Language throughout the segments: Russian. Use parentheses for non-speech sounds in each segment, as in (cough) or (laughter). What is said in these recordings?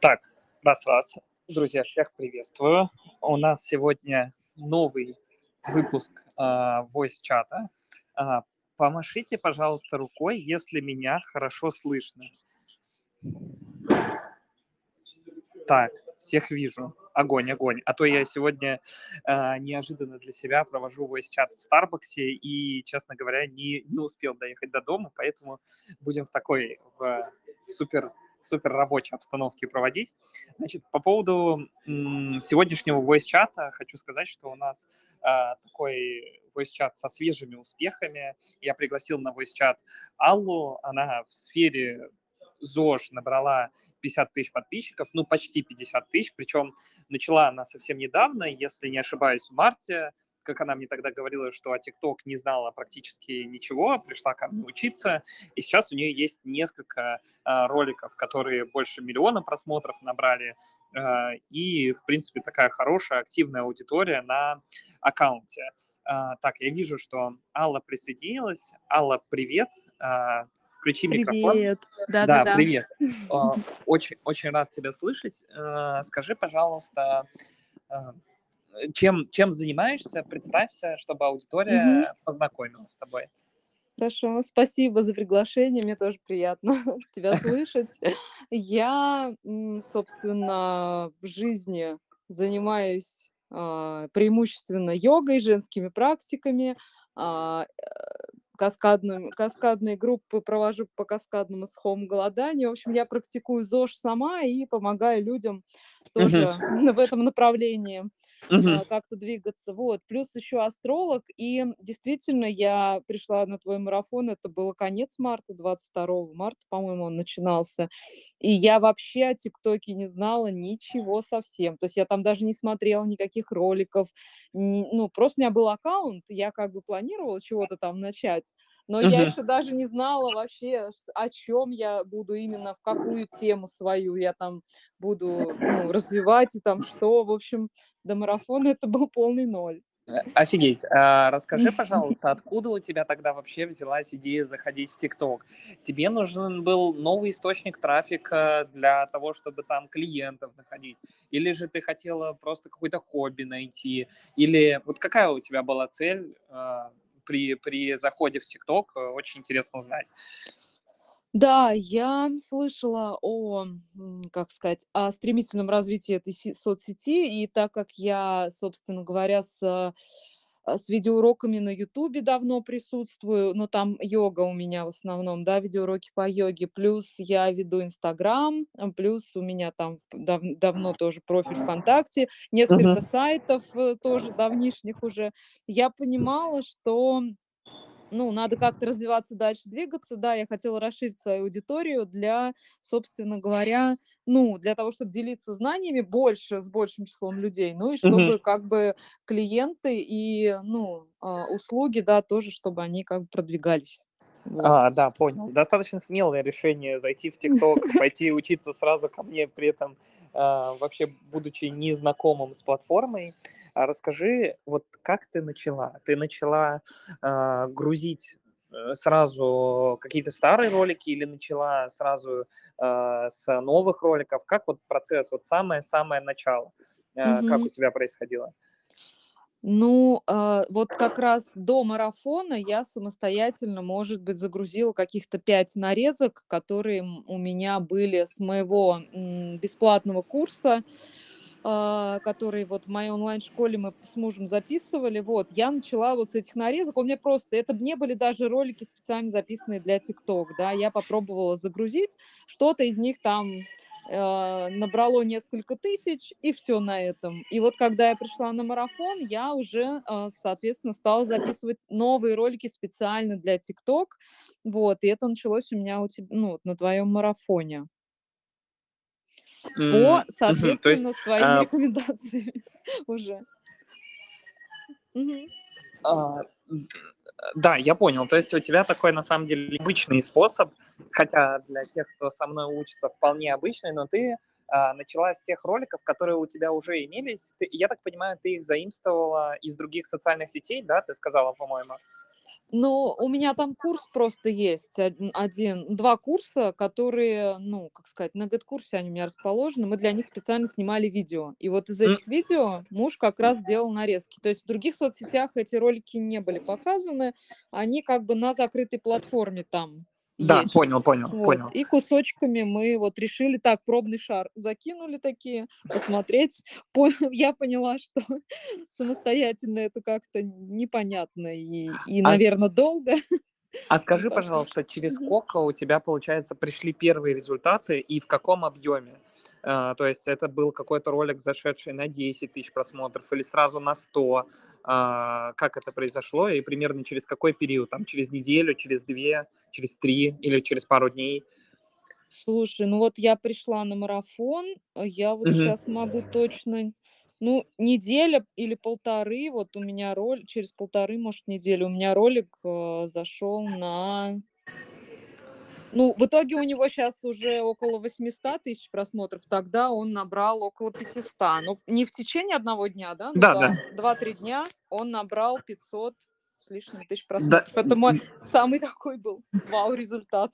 Так, раз-раз. Друзья, всех приветствую. У нас сегодня новый выпуск э, voice-чата. Э, помашите, пожалуйста, рукой, если меня хорошо слышно. Так, всех вижу. Огонь, огонь. А то я сегодня э, неожиданно для себя провожу voice-чат в Старбаксе и, честно говоря, не, не успел доехать до дома, поэтому будем в такой в супер супер рабочей обстановке проводить. Значит, по поводу сегодняшнего voice-чата хочу сказать, что у нас э, такой voice-чат со свежими успехами. Я пригласил на voice-чат Аллу, она в сфере ЗОЖ набрала 50 тысяч подписчиков, ну, почти 50 тысяч, причем начала она совсем недавно, если не ошибаюсь, в марте, как она мне тогда говорила, что о ТикТок не знала практически ничего, пришла ко мне учиться, и сейчас у нее есть несколько э, роликов, которые больше миллиона просмотров набрали, э, и, в принципе, такая хорошая, активная аудитория на аккаунте. Так, я вижу, что Алла присоединилась. Алла, привет. Включи Привет. микрофон. Да, Да, да, да. привет. (laughs) Очень, очень рад тебя слышать. Скажи, пожалуйста, чем, чем занимаешься? Представься, чтобы аудитория познакомилась с тобой. Хорошо, спасибо за приглашение. Мне тоже приятно (laughs) тебя слышать. Я, собственно, в жизни занимаюсь а, преимущественно йогой, женскими практиками, а, э, каскадным, каскадные группы провожу по каскадному сухому голоданию. В общем, я практикую ЗОЖ сама и помогаю людям Тоже (laughs) в этом направлении. А, как-то двигаться. Вот. Плюс еще астролог. И действительно, я пришла на твой марафон. Это было конец марта, 22 марта, по-моему, он начинался. И я вообще о ТикТоке не знала ничего совсем. То есть я там даже не смотрела никаких роликов. ни- ну, просто у меня был аккаунт, я как бы планировала чего-то там начать. Но я еще даже не знала вообще, о чем я буду именно, в какую тему свою я там буду ну, развивать и там что. В общем, до марафона это был полный ноль. Э, Офигеть. А, Расскажи, (laughs) пожалуйста, откуда у тебя тогда вообще взялась идея заходить в ТикТок? Тебе нужен был новый источник трафика для того, чтобы там клиентов находить? Или же ты хотела просто какое-то хобби найти? Или вот какая у тебя была цель а, при, при заходе в ТикТок? Э, Очень интересно узнать. Да, я слышала о, м, как сказать, о стремительном развитии этой соцсети, и так как я, собственно говоря, с, а, с видеоуроками на Ютубе давно присутствую, но там йога у меня в основном, да, видеоуроки по йоге, плюс я веду Инстаграм, а, плюс у меня там дав- давно тоже профиль ВКонтакте, несколько Мгм. сайтов э, тоже давнишних уже, я понимала, что ну, надо как-то развиваться дальше, двигаться. Да, я хотела расширить свою аудиторию для, собственно говоря, ну, для того, чтобы делиться знаниями больше, с большим числом людей, ну, и чтобы как бы клиенты и, ну, а, услуги, да, тоже, чтобы они как бы продвигались. Вот. А, да, понял. Достаточно смелое решение зайти в (laughs) ТикТок, пойти учиться сразу ко мне, при этом а, вообще будучи незнакомым с платформой. А расскажи, вот как ты начала? Ты начала а, грузить э, сразу какие-то старые ролики или начала сразу а, с новых роликов? Как вот процесс, вот самое-самое начало, а, как у тебя происходило? Ну, а, вот как раз до марафона я самостоятельно, может быть, загрузила каких-то пять нарезок, которые у меня были с моего м, бесплатного курса, который вот в моей онлайн-школе мы с мужем записывали. Вот, я начала вот с этих нарезок. У меня просто, это не были даже ролики специально записанные для ТикТок, да, я попробовала загрузить, что-то из них там э, набрало несколько тысяч, и все на этом. И вот когда я пришла на марафон, я уже, э, соответственно, стала записывать новые ролики специально для ТикТок. Вот, и это началось у меня у тебя, ну, на твоем марафоне. По, есть соответственно, с твоими а, рекомендациями (laughs) уже. А, Да, я понял. То есть у тебя такой на самом деле обычный способ, хотя для тех, кто со мной учится, вполне обычный, но ты а, начала с тех роликов, которые у тебя уже имелись. Ты- я так понимаю, ты их заимствовала из других социальных сетей, да? Ты сказала, по-моему. Ну, у меня там курс просто есть, один, один, два курса, которые, ну, как сказать, на курсе они у меня расположены. Мы для них специально снимали видео. И вот из этих видео муж как раз делал нарезки. То есть в других соцсетях эти ролики не были показаны, они как бы на закрытой платформе там Да, есть. понял, понял, Вот. понял. И кусочками мы вот решили так, пробный шар закинули такие, посмотреть. По- (laughs) Я поняла, что (laughs) самостоятельно это как-то непонятно и, и А, наверное, долго. (laughs) а скажи, пожалуйста, через сколько у тебя, получается, пришли первые результаты и в каком объеме? А, то есть это был какой-то ролик, зашедший на 10 тысяч просмотров или сразу на 100? А, как это произошло и примерно через какой период? Там через неделю, через две, через три или через пару дней? Слушай, ну вот я пришла на марафон, а я вот Мгм. сейчас могу точно, ну, неделя или полторы, вот у меня роль, через полторы, может, недели, у меня ролик э, зашел на... Ну, в итоге у него сейчас уже около 800 тысяч просмотров, тогда он набрал около 500. Ну, не в течение одного дня, да, ну, Да, да. 2-3 дня он набрал 500 с лишним тысяч Да, просмотров. Это мой самый такой был вау-результат.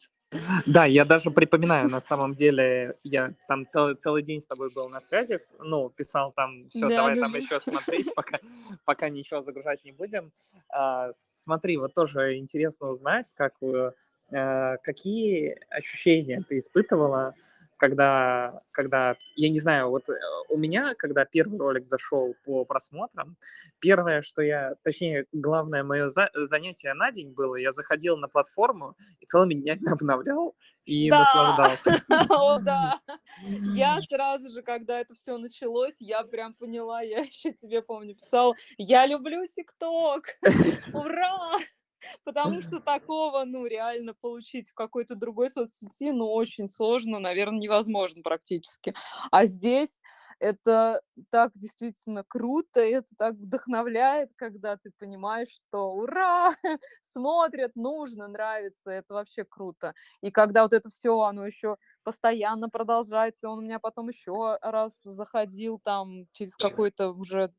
да, я даже припоминаю, на самом деле, я там целый, целый день с тобой был на связи, ну, писал там, все, Да, давай там люблю. еще смотреть, пока, пока ничего загружать не будем. А, смотри, вот тоже интересно узнать, как, э, какие ощущения ты испытывала, когда, когда, я не знаю, вот э, у меня, когда первый ролик зашел по просмотрам, первое, что я, точнее, главное мое за- занятие на день было, я заходил на платформу и целыми днями (laughs) обновлял и Да, наслаждался. (laughs) о, да. Я (laughs) сразу же, когда это все началось, я прям поняла, я еще тебе, помню, писала, я люблю ТикТок, ура! Потому что такого, ну, реально получить в какой-то другой соцсети, ну, очень сложно, наверное, невозможно практически. А здесь это так действительно круто, это так вдохновляет, когда ты понимаешь, что ура, (laughs) смотрят, нужно, нравится, это вообще круто. И когда вот это все, оно еще постоянно продолжается, он у меня потом еще раз заходил там через какой-то уже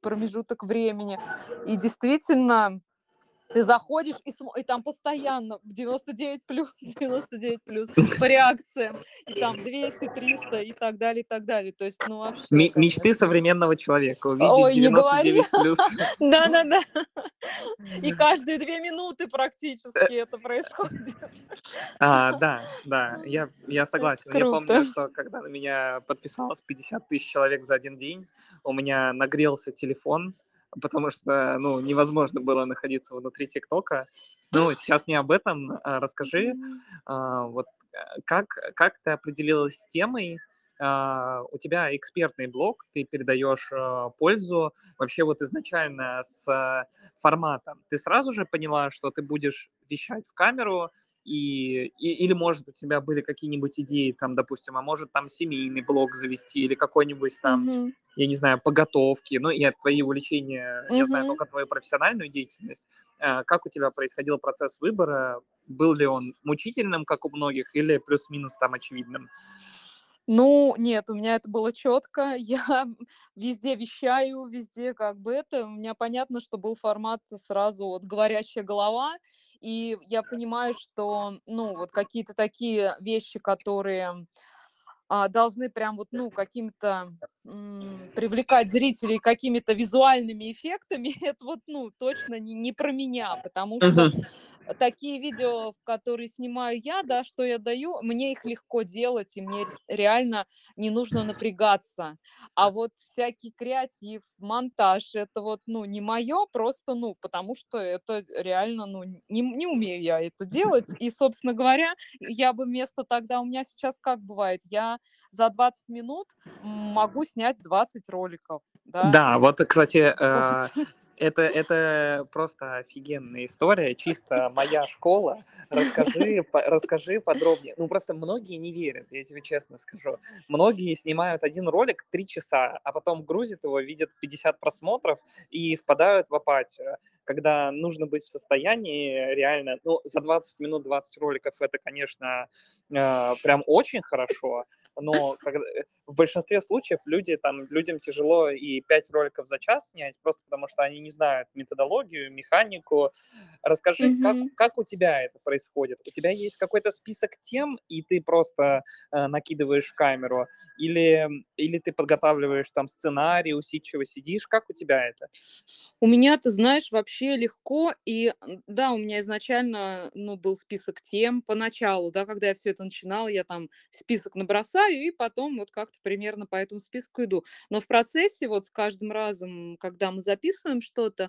промежуток времени, и действительно ты заходишь, и, смо- и там постоянно 99 плюс, (laughs) 99 плюс по (laughs) реакциям, и там 200, 300 и так далее, и так далее. То есть, ну, вообще, М- Мечты современного человека увидеть Ой, не говори. 99 плюс. (laughs) Да-да-да. И каждые две минуты практически это происходит. А, да, да, я, я согласен. Я помню, что когда на меня подписалось 50 тысяч человек за один день, у меня нагрелся телефон, потому что, ну, невозможно было находиться внутри ТикТока. Ну, сейчас не об этом. А, Расскажи, а, вот э, как, как ты определилась с темой? А, У тебя экспертный блог, ты передаешь пользу вообще вот изначально с э, форматом. Ты сразу же поняла, что ты будешь вещать в камеру, и, и- или, может, у тебя были какие-нибудь идеи, там, допустим, а может, там семейный блог завести, или какой-нибудь там, Мгм. я не знаю, поготовки, ну, и от твои увлечения, я знаю только твою профессиональную деятельность. А, Как у тебя происходил процесс выбора? Был ли он мучительным, как у многих, или плюс-минус там очевидным? Ну, нет, у меня это было четко. (laughs) Я везде вещаю, везде как бы это. У меня понятно, что был формат сразу вот говорящая голова. И я понимаю, что, ну, вот какие-то такие вещи, которые а, должны прям вот, ну, каким-то привлекать зрителей какими-то визуальными эффектами, (laughs) это вот, ну, точно не, не про меня, потому что. Такие видео, которые снимаю я, да, что я даю, мне их легко делать, и мне реально не нужно напрягаться. А вот всякий креатив, монтаж, это вот, ну, не мое, просто, ну, потому что это реально, ну, не, не умею я это делать. И, собственно говоря, я бы вместо тогда, у меня сейчас как бывает, я за 20 минут могу снять 20 роликов, да. Да, вот, кстати, э. Это, это просто офигенная история, чисто моя школа. Расскажи, по- расскажи подробнее. Ну, просто многие не верят, я тебе честно скажу. Многие снимают один ролик три часа, а потом грузят его, видят 50 просмотров и впадают в апатию. Когда нужно быть в состоянии реально, ну, за 20 минут 20 роликов это, конечно, э, прям очень хорошо, но когда, э, в большинстве случаев люди, там, людям тяжело и 5 роликов за час снять, просто потому что они не знают методологию, механику. Расскажи, как, Мгм. как у тебя это происходит? У тебя есть какой-то список тем, и ты просто э, накидываешь камеру? Или, или ты подготавливаешь там сценарий, усидчиво сидишь? Как у тебя это? У меня, ты знаешь, вообще легко. И да, у меня изначально, ну, был список тем поначалу, да, когда я все это начинала, я там список набросаю и потом вот как-то примерно по этому списку иду. Но в процессе вот с каждым разом, когда мы записываем что-то,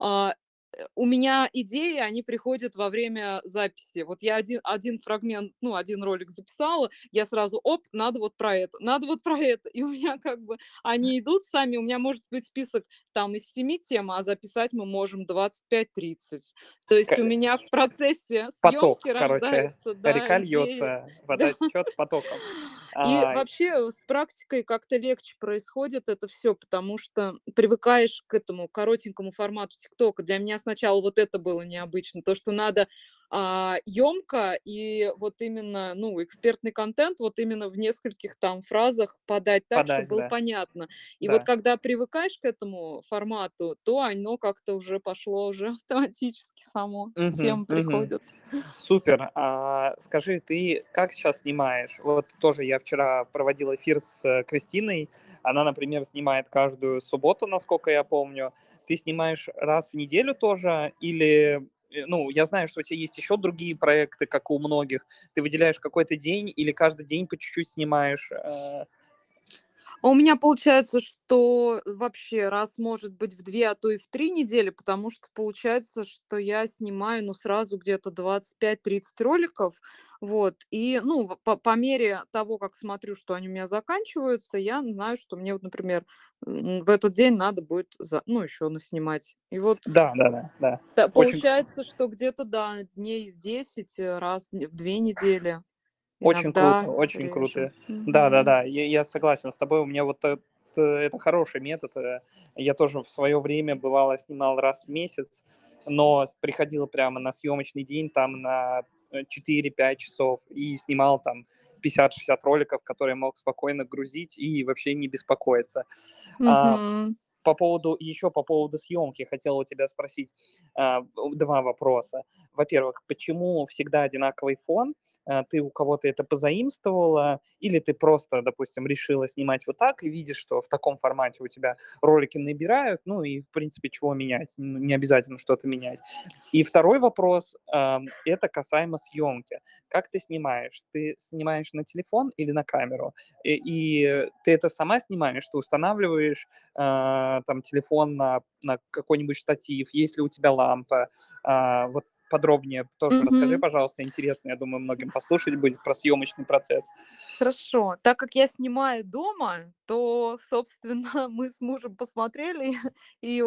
а, э, у меня идеи, они приходят во время записи. Вот я один, один фрагмент, ну, один ролик записала, я сразу, оп, надо вот про это, надо вот про это. И у меня как бы они идут сами, у меня может быть список там из семи тем, а записать мы можем 25-30. То есть Ка- у меня в процессе Поток, съемки короче, да, река идеи. льется, вода Да. течет потоком. И А, вообще с практикой как-то легче происходит это все, потому что привыкаешь к этому коротенькому формату ТикТока. Для меня сначала вот это было необычно, то, что надо емко и вот именно, ну, экспертный контент вот именно в нескольких там фразах подать так, чтобы подать, было да, понятно. И вот да. когда привыкаешь к этому формату, то оно как-то уже пошло уже (laughs) автоматически само, Мгм, тем мгм. приходят. Супер. А скажи, ты как сейчас снимаешь? Вот тоже я вчера проводил эфир с э, Кристиной. Она, например, снимает каждую субботу, насколько я помню. Ты снимаешь раз в неделю тоже или ну, я знаю, что у тебя есть еще другие проекты, как у многих. Ты выделяешь какой-то день или каждый день по чуть-чуть снимаешь? Э, А у меня получается, что вообще раз, может быть, в 2, а то и в 3 недели, потому что получается, что я снимаю, ну, сразу где-то 25-30 роликов. Вот. И, ну, по по мере того, как смотрю, что они у меня заканчиваются, я знаю, что мне вот, например, в этот день надо будет за ну, еще наснимать. И вот Да, да, да, да. та Очень получается, что где-то, да, дней в 10, э, раз в 2 недели, Очень круто, иногда очень реже. круто. Мгм. Да-да-да, я, я согласен с тобой. У меня вот это, это хороший метод. э, Я тоже в свое время, бывало, снимал раз в месяц, но приходил прямо на съемочный день там на э, 4-5 часов и снимал там 50-60 роликов, которые мог спокойно грузить и вообще не беспокоиться. А, Мгм. По поводу, еще по поводу съемки хотел у тебя спросить а, два вопроса. Во-первых, почему всегда одинаковый фон? А, Ты у кого-то это позаимствовала? Или ты просто, допустим, решила снимать вот так и видишь, что в таком формате у тебя ролики набирают, ну и, в принципе, чего менять? Ну, Не обязательно что-то менять. И второй вопрос, ам, это касаемо съемки. Как ты снимаешь? Ты снимаешь на телефон или на камеру? И, и ты это сама снимаешь, ты устанавливаешь а, там телефон на, на какой-нибудь штатив, есть ли у тебя лампа, а, вот подробнее тоже расскажи, Мгм. пожалуйста, интересно, я думаю, многим послушать будет про съемочный процесс. Хорошо. Так как я снимаю дома, то, собственно, (laughs) мы с мужем посмотрели, (laughs) и,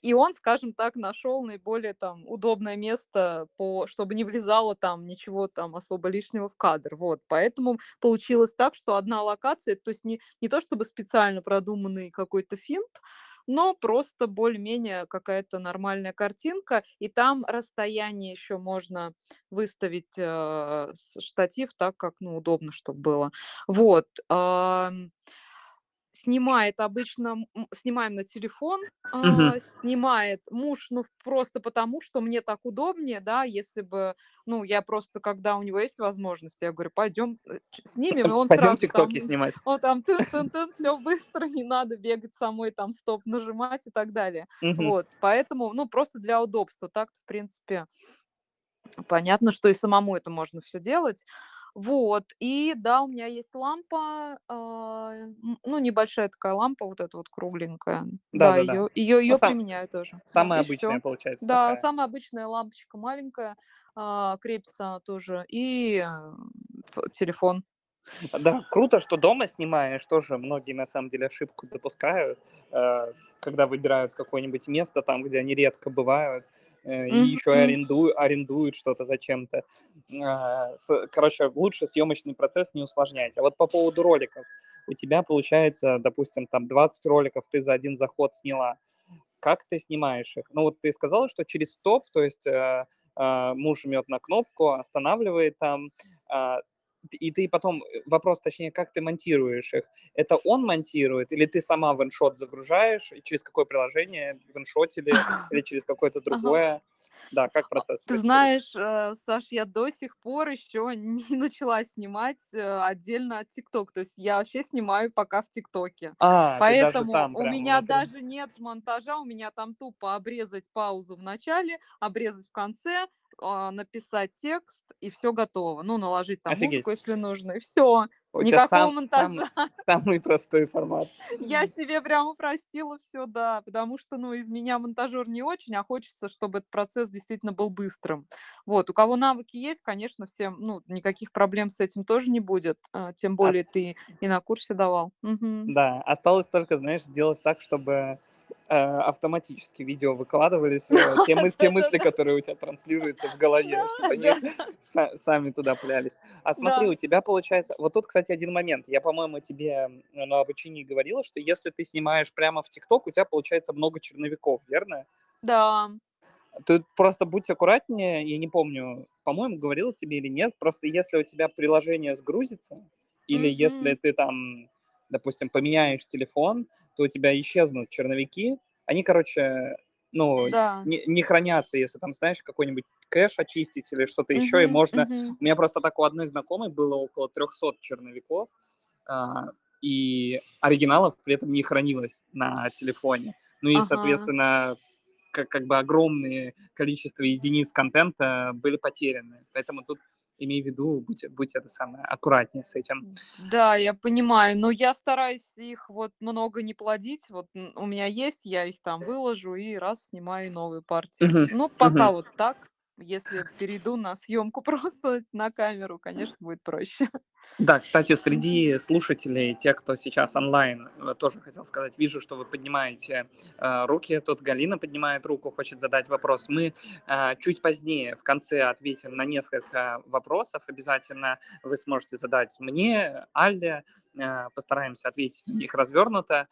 и он, скажем так, нашел наиболее там удобное место, по, чтобы не влезало там ничего там особо лишнего в кадр. Вот. Поэтому получилось так, что одна локация, то есть не, не то чтобы специально продуманный какой-то финт, но просто более-менее какая-то нормальная картинка, и там расстояние еще можно выставить э, штатив так, как ну, удобно, чтобы было. Вот. ам, Снимает обычно, снимаем на телефон, Мгм. а, снимает муж, ну, просто потому, что мне так удобнее, да, если бы, ну, я просто, когда у него есть возможность, я говорю, пойдем снимем, и он Пойдем сразу там, тиктоки снимать. он там (laughs) тын-тын-тын, все быстро, не надо бегать самой, там, стоп нажимать и так далее. Мгм. Вот, поэтому, ну, просто для удобства. Так-то, в принципе, понятно, что и самому это можно все делать. Вот, и да, у меня есть лампа, а, м, ну, небольшая такая лампа, вот эта вот кругленькая. Да, Да-да-да. ее, ее, Ну, ее сам, применяю тоже. Да, самая и обычная все. получается Да, такая. самая обычная лампочка маленькая, а, крепится тоже, и э, ф- телефон. Да, круто, что дома снимаешь. Тоже многие на самом деле ошибку допускают, э, когда выбирают какое-нибудь место там, где они редко бывают, э, и еще и Мгм. арендуют, что-то зачем-то. А, Короче, лучше съемочный процесс не усложнять. А вот по поводу роликов. У тебя получается, допустим, там 20 роликов ты за один заход сняла. Как ты снимаешь их? Ну вот ты сказала, что через стоп, то есть э, э, муж жмет на кнопку, останавливает там. А, и ты потом, э, вопрос точнее, как ты монтируешь их? Это он монтирует или ты сама в InShot загружаешь? И через какое приложение? В InShot (laughs) или, через какое-то Ага. другое? Да, как процесс Ты происходит? знаешь, э, Саш, я до сих пор еще не (laughs) начала снимать э, отдельно от ТикТок. То есть я вообще снимаю пока в ТикТоке. А, Поэтому там у меня внутри. даже нет монтажа, у меня там тупо обрезать паузу в начале, обрезать в конце, а, написать текст, и все готово. Ну, наложить там музыку, Офигеть. если нужно, и все. У Никакого сам, монтажа. сам, (laughs) самый простой формат. (laughs) Я себе прям упростила все, да, потому что, ну, из меня монтажер не очень, а хочется, чтобы этот процесс действительно был быстрым. Вот, у кого навыки есть, конечно, всем, ну, никаких проблем с этим тоже не будет, а, тем А, более ты и на курсе давал. Мгм. да, осталось только, знаешь, сделать так, чтобы автоматически видео выкладывались, э, те, те мысли, которые у тебя транслируются в голове, чтобы они сами туда плялись. А смотри, у тебя получается... Вот тут, кстати, один момент. Я, по-моему, тебе э, на обучении говорила, что если ты снимаешь прямо в ТикТок, у тебя получается много черновиков, верно? Да. Ты просто будь аккуратнее, я не помню, по-моему, говорила тебе или нет, просто если у тебя приложение сгрузится, или если ты там, допустим, поменяешь телефон, то у тебя исчезнут черновики, они, короче, ну, Да. не, не хранятся, если там, знаешь, какой-нибудь кэш очистить или что-то еще, и можно... мгм. У меня просто так у одной знакомой было около 300 черновиков, а, и оригиналов при этом не хранилось на телефоне. Ну и, Ага. соответственно, как, как бы огромное количество единиц контента были потеряны. Поэтому тут имей в виду, будь, будь это самое аккуратнее с этим. Да, я понимаю, но я стараюсь их вот много не плодить. Вот у меня есть, я их там выложу и раз снимаю новую партию. Мгм, Ну, пока мгм. вот так. Если перейду на съемку (laughs) просто на камеру, конечно, будет проще. Да, кстати, среди слушателей, те, кто сейчас онлайн, э, тоже хотел сказать, вижу, что вы поднимаете э, руки. Тут Галина поднимает руку, хочет задать вопрос. Мы э, чуть позднее в конце ответим на несколько вопросов. Обязательно вы сможете задать мне, Алле, э, постараемся ответить на них развернуто.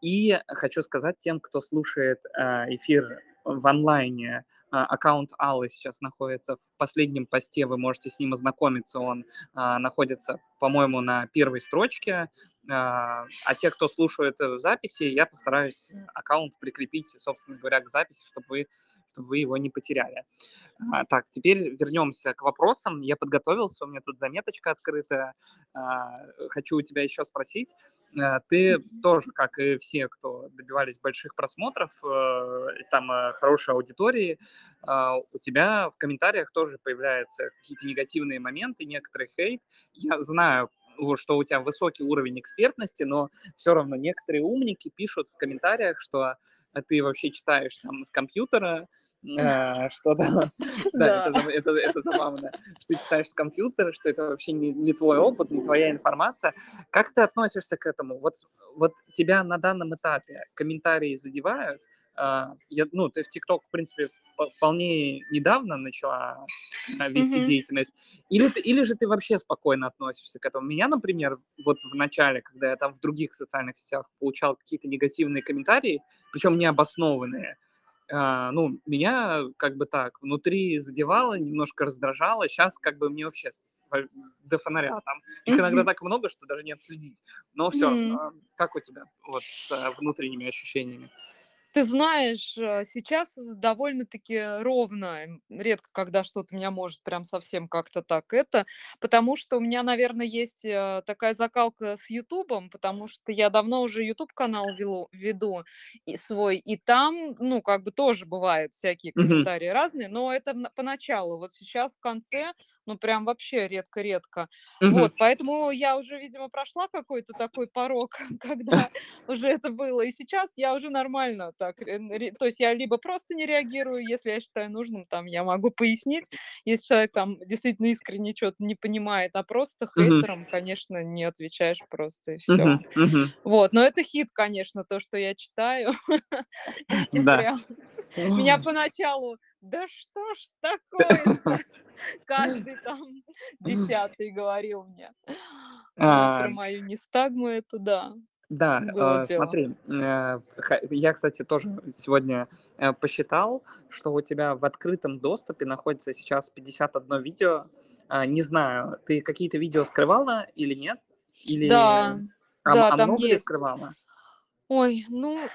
И хочу сказать тем, кто слушает э, эфир в онлайне, а, аккаунт Аллы сейчас находится в последнем посте, вы можете с ним ознакомиться, он а, находится, по-моему, на первой строчке, а а те, кто слушает э, в записи, я постараюсь э, аккаунт прикрепить, собственно говоря, к записи, чтобы вы, чтобы вы его не потеряли. Так, теперь вернемся к вопросам. Я подготовился, у меня тут заметочка открытая. Хочу у тебя еще спросить. Э, Ты тоже, как и все, кто добивались больших просмотров, э, там э, хорошей аудитории, у тебя в комментариях тоже появляются какие-то негативные моменты, некоторый хейт. Я знаю, что у тебя высокий уровень экспертности, но все равно некоторые умники пишут в комментариях, что ты вообще читаешь там с компьютера, что (laughs) да, да, это, за- это, это забавно, что ты читаешь с компьютера, что это вообще не, твой опыт, не твоя информация. Как ты относишься к этому? Вот, тебя на данном этапе комментарии задевают? А, я, ну, ты в ТикТок, в принципе, вполне недавно начала а, вести Мгм. деятельность. Или, ты, или же ты вообще спокойно относишься к этому? Меня, например, вот в начале, когда я там в других социальных сетях получал какие-то негативные комментарии, причем необоснованные, а, ну, меня как бы так внутри задевало, немножко раздражало. Сейчас как бы мне вообще до фонаря там. Их иногда так много, что даже не отследить. Но все равно, как у тебя вот с а, внутренними ощущениями? Ты знаешь, э, сейчас довольно-таки ровно. м, Редко, когда что-то меня может прям совсем как-то так это. Потому что у меня, наверное, есть э, такая закалка с Ютубом, потому что я давно уже Ютуб-канал велу- веду и свой. И там, ну, как бы тоже бывают всякие Мгм. комментарии разные, но это на- поначалу. Вот сейчас в конце, ну, прям вообще редко-редко. Мгм. Вот, поэтому я уже, видимо, прошла какой-то такой порог, (laughs) когда (laughs) уже это было. И сейчас я уже нормально так. ре- То есть я либо просто не реагирую, если я считаю нужным, там я могу пояснить, если человек там действительно искренне что-то не понимает, а просто Мгм. хейтерам, конечно, не отвечаешь просто и все. Вот, но это хит, конечно, то, что я читаю. (laughs) Меня поначалу, да что ж такое-то? (laughs) (laughs) Каждый там (laughs) десятый говорил мне. (gasps) Про мою нестагму это да, Да, было э, дело. смотри, э, я, кстати, тоже сегодня э, посчитал, что у тебя в открытом доступе находится сейчас 51 видео, А, не знаю, ты какие-то видео скрывала или нет? Или Да, а, да, а там много есть. скрывала? Ой, ну,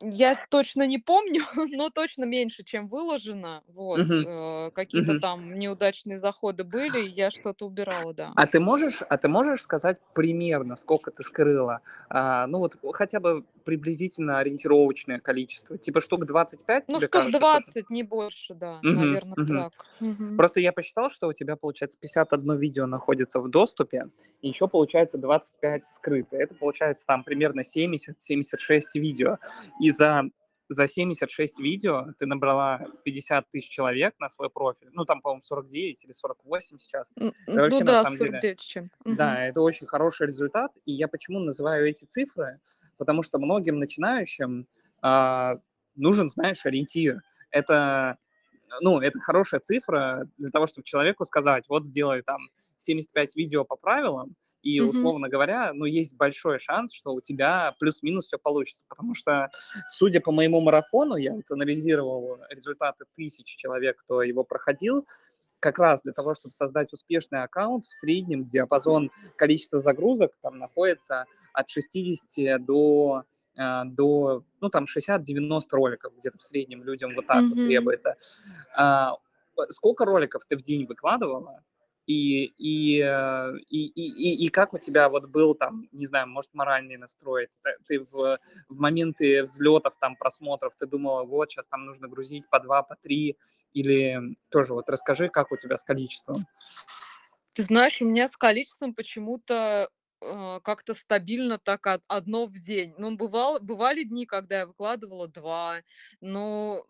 я точно не помню, (laughs) но точно меньше, чем выложено. Вот, Мгм, э, какие-то мгм. там неудачные заходы были, я что-то убирала, да. А ты можешь, а ты можешь сказать примерно, сколько ты скрыла? А, ну вот хотя бы приблизительно ориентировочное количество. Типа штук 25 Ну, тебе штук кажется, что ты... 20, не больше, да, Мгм, наверное, мгм. так. Мгм. Просто я посчитал, что у тебя, получается, 51 видео находится в доступе, и еще, получается, 25 скрыто. Это, получается, там примерно 70-76 видео. И за, за 76 видео ты набрала 50 тысяч человек на свой профиль. Ну, там, по-моему, 49 или 48 сейчас. Н- Это Ну вообще, на да, самом деле, 49 с чем. Да, это очень хороший результат. И я почему называю эти цифры? Потому что многим начинающим а, нужен, знаешь, ориентир. Это, ну, это хорошая цифра для того, чтобы человеку сказать, вот сделай там 75 видео по правилам, и, Мгм. условно говоря, ну, есть большой шанс, что у тебя плюс-минус все получится. Потому что, судя по моему марафону, я вот анализировал результаты тысяч человек, кто его проходил, как раз для того, чтобы создать успешный аккаунт, в среднем диапазон количества загрузок там находится от 60 до, до ну, там, 60-90 роликов где-то в среднем людям вот так вот Мгм. требуется. А, э, сколько роликов ты в день выкладывала? И, и, э, и, и, и, и как у тебя вот был там, не знаю, может, моральный настрой? Ты, в, в моменты взлетов, там, просмотров, ты думала, вот, сейчас там нужно грузить по два, по три, или тоже вот расскажи, как у тебя с количеством? Ты знаешь, у меня с количеством почему-то как-то стабильно так од- одно в день. Ну, бывало, бывали дни, когда я выкладывала два, но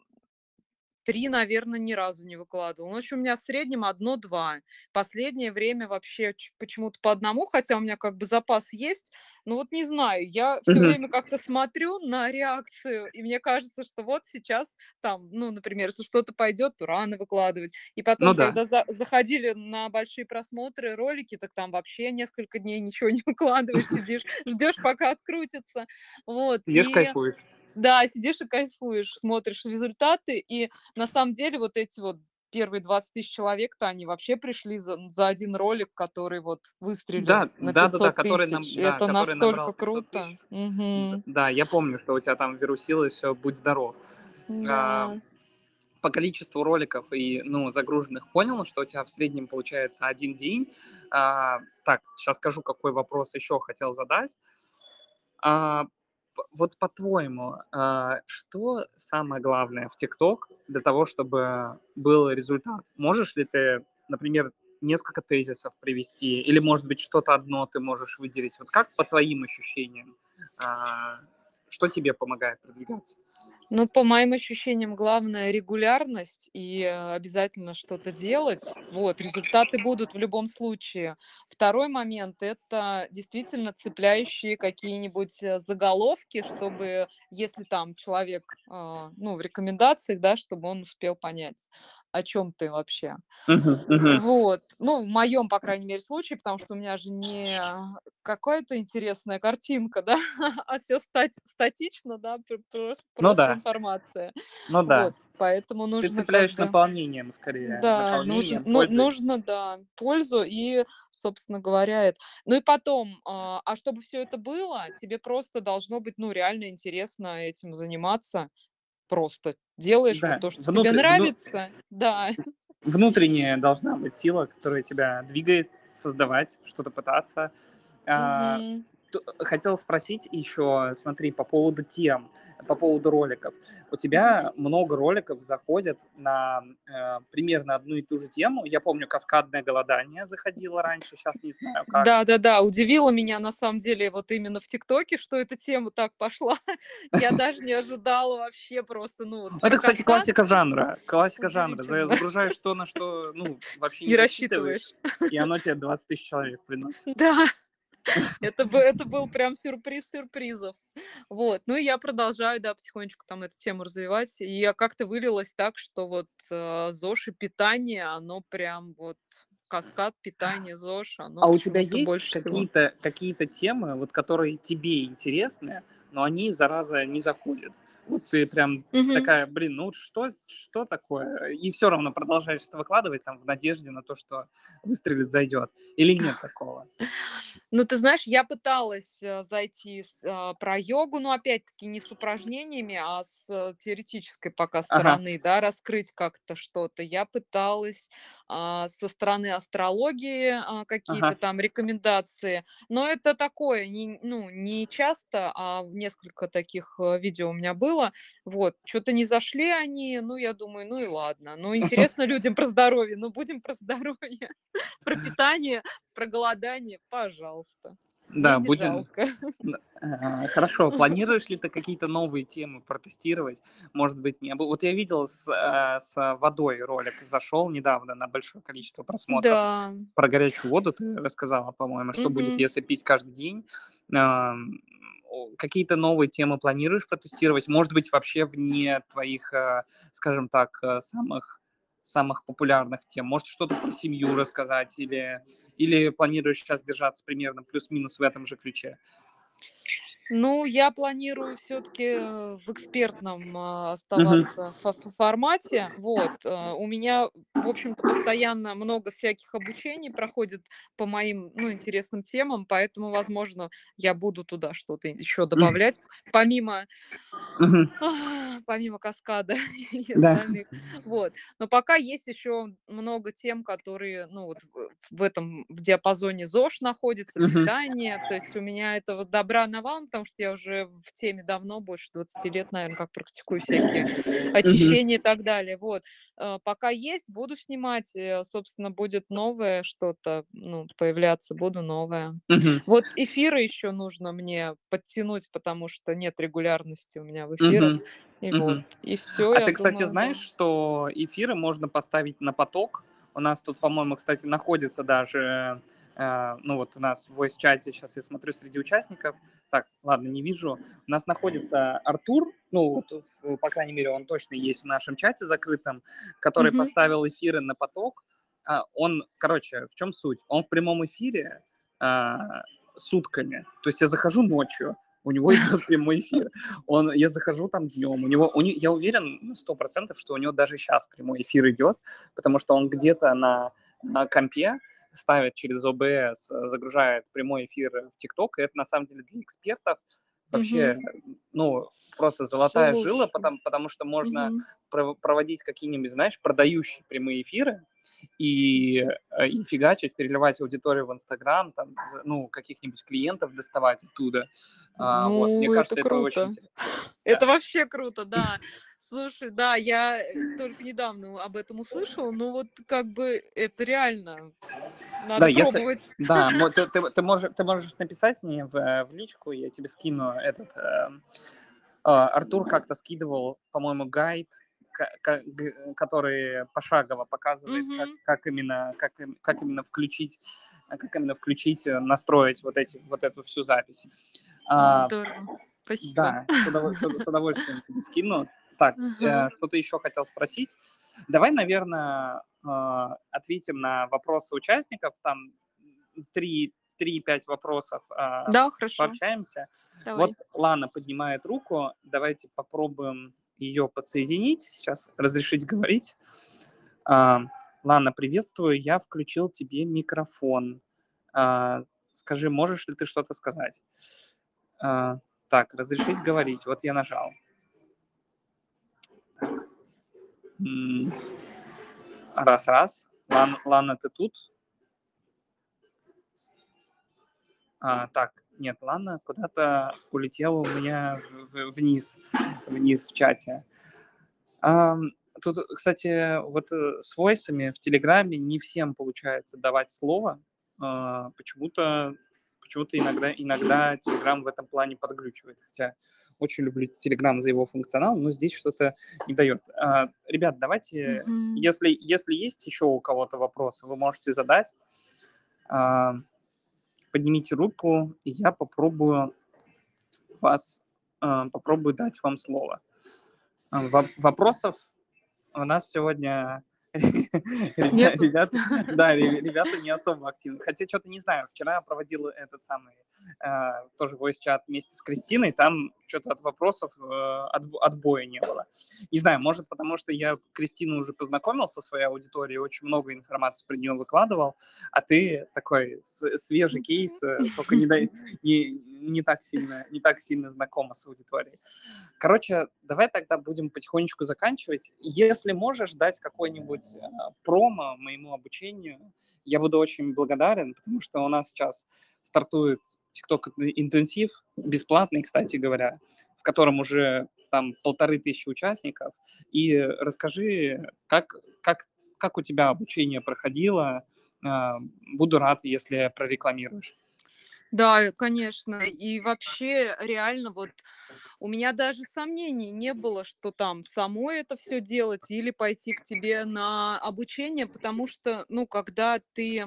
Три, наверное, ни разу не выкладывала. Ну, в общем, у меня в среднем одно-два. Последнее время вообще почему-то по одному, хотя у меня как бы запас есть. Но вот не знаю, я все Мгм. время как-то смотрю на реакцию, и мне кажется, что вот сейчас там, ну, например, если что-то пойдет, то рано выкладывать. И Ну потом, да, когда за- заходили на большие просмотры ролики, так там вообще несколько дней ничего не (laughs) выкладываешь, сидишь, ждешь, пока открутится. Вот. сидишь, И кайфуешь. Да, сидишь и кайфуешь, смотришь результаты, и на самом деле вот эти вот первые 20 тысяч человек-то, они вообще пришли за, за один ролик, который вот выстрелил Да, на да, да, да, 500 который, нам, да, Это который настолько 500 круто. Мгм. Да, я помню, что у тебя там вирусилось, все, будь здоров. А, Да. по количеству роликов и ну, загруженных понял, что у тебя в среднем получается один день. А, так, сейчас скажу, какой вопрос еще хотел задать. А, вот по-твоему, а, что самое главное в ТикТок для того, чтобы был результат? Можешь ли ты, например, несколько тезисов привести, или, может быть, что-то одно ты можешь выделить? Вот как по твоим ощущениям, а, что тебе помогает продвигаться? Ну, по моим ощущениям, главное регулярность и э, обязательно что-то делать. Вот, результаты будут в любом случае. Второй момент– это действительно цепляющие какие-нибудь э, заголовки, чтобы, если там человек, а, ну, в рекомендациях, да, чтобы он успел понять, о чем ты вообще. Вот. Ну, в моем, по крайней мере, случае, потому что у меня же не какая-то интересная картинка, да, (laughs) а все статично, да, пр- прос- Ну просто да, информация. ну да. Вот. Поэтому Ты нужно как цепляешь наполнением скорее, да, нужно, наполнением, ну, пользой. нужно, да, пользу и, собственно говоря, это. Ну и потом, а а чтобы все это было, тебе просто должно быть, ну, реально интересно этим заниматься. Просто делаешь вот Да, то, что тебе внутри, вну- нравится, да. внутренняя должна быть сила, которая тебя двигает, создавать, что-то пытаться. А, т- хотел спросить еще, смотри, по поводу тем, по поводу роликов. У тебя много роликов заходят на э, примерно одну и ту же тему. Я помню, каскадное голодание заходило раньше, сейчас не знаю как. Да-да-да, удивило меня на самом деле вот именно в ТикТоке, что эта тема так пошла. (laughs) Я даже не ожидала вообще просто, ну, Это, кстати, классика жанра. Классика жанра. Загружаешь то, на что ну, вообще (laughs) Не рассчитываешь. и оно тебе 20 тысяч человек приносит. (laughs) Да, (laughs) это, это был прям сюрприз сюрпризов. Вот. Ну и я продолжаю, да, потихонечку там эту тему развивать. И я как-то вылилась так, что вот э, ЗОЖ и питание, оно прям вот каскад питания ЗОЖ, оно А у тебя есть какие-то какие темы, вот, которые тебе интересны, но они, зараза, не заходят? Вот ты прям Мгм. такая, блин, ну что, что такое? И все равно продолжаешь это выкладывать там в надежде на то, что выстрелит, зайдет. Или нет такого? Ну, ты знаешь, я пыталась э, зайти а, про йогу, но опять-таки не с упражнениями, а с э, теоретической пока Ага, стороны, да, раскрыть как-то что-то. Я пыталась а, со стороны астрологии а, какие-то ага. там рекомендации, но это такое, не, ну, не часто, а несколько таких э, видео у меня было. Вот, что-то не зашли они, ну, я думаю, ну и ладно. Ну, (laughs) интересно людям про здоровье, ну, будем про здоровье, (laughs) про питание, про голодание, пожалуйста. Мне Да, не будем. жалко. (laughs) А, Хорошо, планируешь ли ты какие-то новые темы протестировать? Может быть, не было. Вот я видел с, а, с водой ролик, зашел недавно на большое количество просмотров. Да. Про горячую воду ты рассказала, по-моему, что будет, Мгм. если пить каждый день. Какие-то новые темы планируешь протестировать? Может быть, вообще вне твоих, а, скажем так, а, самых самых популярных тем? Может, что-то про семью рассказать? Или, или планируешь сейчас держаться примерно плюс-минус в этом же ключе? Ну, я планирую все-таки в экспертном а, оставаться фо- формате. Вот. э, У меня, в общем-то, постоянно много всяких обучений проходит по моим, ну, интересным темам, поэтому, возможно, я буду туда что-то еще добавлять, помимо Мгм. (laughs) а, (laughs) помимо каскада (laughs) и Да. остальных. Вот. Но пока есть еще много тем, которые, ну, вот в этом, в диапазоне ЗОЖ находится, Мгм. питание. То есть у меня этого добра навалом, потому что я уже в теме давно, больше 20 лет, наверное, как практикую всякие очищения и так далее. Вот. Э, Пока есть, буду снимать. э, Собственно, будет новое что-то, ну, появляться, буду новое. Вот эфиры еще нужно мне подтянуть, потому что нет регулярности у меня в эфирах. И вот. Мгм. И все, А ты, кстати, думаю, знаешь, да. что эфиры можно поставить на поток? У нас тут, по-моему, кстати, находится даже, э, ну вот у нас в voice-чате, сейчас я смотрю среди участников, так, ладно, не вижу, у нас находится Артур, ну вот, в- по крайней мере, он точно есть в нашем чате закрытом, который Мгм. поставил эфиры на поток. А, Он, короче, в чем суть? Он в прямом эфире а, сутками, то есть я захожу ночью, у него идет (laughs) прямой эфир. Он, я захожу там днем, у него, у не- я уверен на сто процентов, что у него даже сейчас прямой эфир идет, потому что он где-то на, на компе ставит через ОБС, э, загружает прямой эфир в ТикТок, и это на самом деле для экспертов вообще, ну, просто золотая Слушай. жила, потому, потому что можно пров- проводить какие-нибудь, знаешь, продающие прямые эфиры и, э, и фигачить, переливать аудиторию в Инстаграм, там, ну, каких-нибудь клиентов доставать оттуда. А, вот, мне Ну, это кажется, это, очень круто. интересно. (laughs) Это вообще круто, да. (laughs) Слушай, да, я э, только недавно об этом услышала, но вот как бы это реально надо Да, если- пробовать. Да, мо- (laughs) ты, ты, ты можешь, ты можешь написать мне в, э, в личку, я тебе скину этот... э, Артур как-то скидывал, по-моему, гайд, который пошагово показывает, как, Мгм. как именно, как, как именно включить, как именно включить, э, настроить вот эти, вот эту всю запись. А, Здорово. Спасибо. Да, с, удов- с- удовольствием тебе скину. Так, Ага. э, что-то еще хотел спросить. Давай, наверное, э, ответим на вопросы участников. Там три- 3-5 вопросов э, Да, хорошо. пообщаемся. Давай. Вот Лана поднимает руку. Давайте попробуем ее подсоединить. Сейчас разрешить говорить. А, Лана, приветствую. Я включил тебе микрофон. А, Скажи, можешь ли ты что-то сказать? А, Так, разрешить говорить. Вот я нажал. Так. М, Раз, раз. Лан- Лана, ты тут? А, так, нет, Лана куда-то улетела у меня вниз, вниз в чате. Ам, Тут, кстати, вот э, с войсами в Телеграме не всем получается давать слово. А, Почему-то почему-то иногда, иногда Телеграм в этом плане подглючивает. Хотя очень люблю Телеграм за его функционал, но здесь что-то не дает. А, Ребят, давайте, Мгм. если, если есть еще у кого-то вопросы, вы можете задать. А, Поднимите руку, и я попробую вас, а, попробую дать вам слово. Во- Вопросов у нас сегодня (laughs) Нету? Ребята, (laughs) да, ре- ребята не особо активны. Хотя что-то не знаю, вчера я проводил этот самый, э, тоже voice чат вместе с Кристиной, там что-то от вопросов э, отбо- отбоя не было. Не знаю, может потому что я Кристину уже познакомил со своей аудиторией, очень много информации про нее выкладывал, а ты такой свежий кейс, э, (laughs) только не, дай- не, не так сильно, не так сильно знакома с аудиторией. Короче, давай тогда будем потихонечку заканчивать. Если можешь дать какой-нибудь э, промо моему обучению, я буду очень благодарен, потому что у нас сейчас стартует TikTok интенсив, бесплатный, кстати говоря, в котором уже там полторы тысячи участников. И расскажи, как, как, как у тебя обучение проходило. Э, Буду рад, если прорекламируешь. Да, конечно. И вообще, реально, вот у меня даже сомнений не было, что там самой это все делать или пойти к тебе на обучение, потому что, ну, когда ты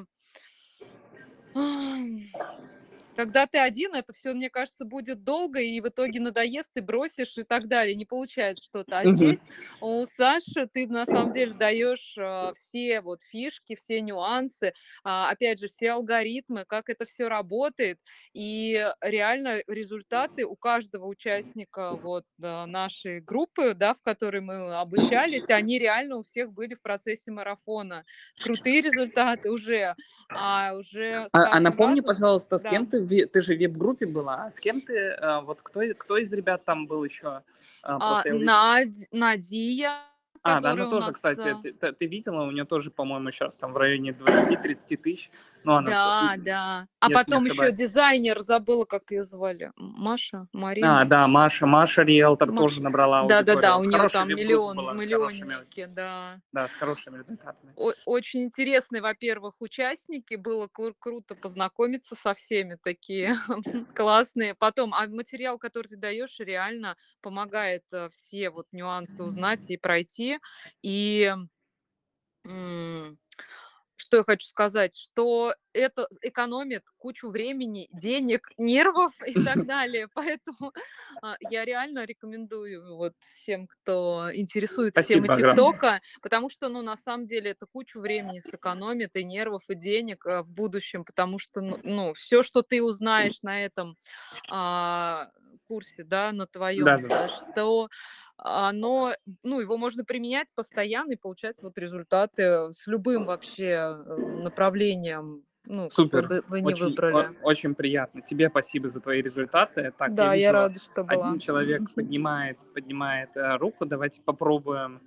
когда ты один, это все, мне кажется, будет долго, и в итоге надоест, ты бросишь и так далее. Не получается что-то. А здесь у Саши ты на самом деле даешь а, все вот фишки, все нюансы, а, опять же, все алгоритмы, как это все работает. И реально результаты у каждого участника вот а, нашей группы, да, в которой мы обучались, они реально у всех были в процессе марафона. Крутые результаты уже. А уже А, а напомни, разом- пожалуйста, с да. кем ты, в ты же в вип-группе была, а с кем ты, э, вот кто, кто из ребят там был еще? А, я увидел- Надь- Надия, А, да, ну тоже, нас, кстати, а, ты, ты- ты видела, у нее тоже, по-моему, сейчас там в районе 20-30 тысяч. Ну, она, Да, и- да. А потом еще дизайнер, забыла, как ее звали. Маша, Марина. А, да, Маша, Маша Риэлтор Маша. тоже набрала Да, да, да, аудиторию. у нее там миллион, была, миллионники, да. да, с хорошими результатами. О- Очень интересные, во-первых, участники. Было кру- круто познакомиться со всеми, такие (laughs) классные. Потом, а материал, который ты даешь, реально помогает э, все вот нюансы узнать и пройти. И что я хочу сказать, что это экономит кучу времени, денег, (laughs) нервов и (laughs) так далее. Поэтому а, я реально рекомендую вот всем, кто интересуется темой Спасибо огромное. ТикТока, потому что, ну, на самом деле, это кучу времени сэкономит и нервов, и денег а, в будущем, потому что, ну- ну, все, что ты узнаешь на этом а, курсе, да, на твоем, Да-да-да. что оно, ну, его можно применять постоянно и получать вот результаты с любым вообще э, направлением, ну, Супер. бы вы не Очень, выбрали. о- очень приятно. Тебе спасибо за твои результаты. Так, да, я, вижу, рада, что была. один человек (laughs) поднимает, поднимает э, руку. Давайте попробуем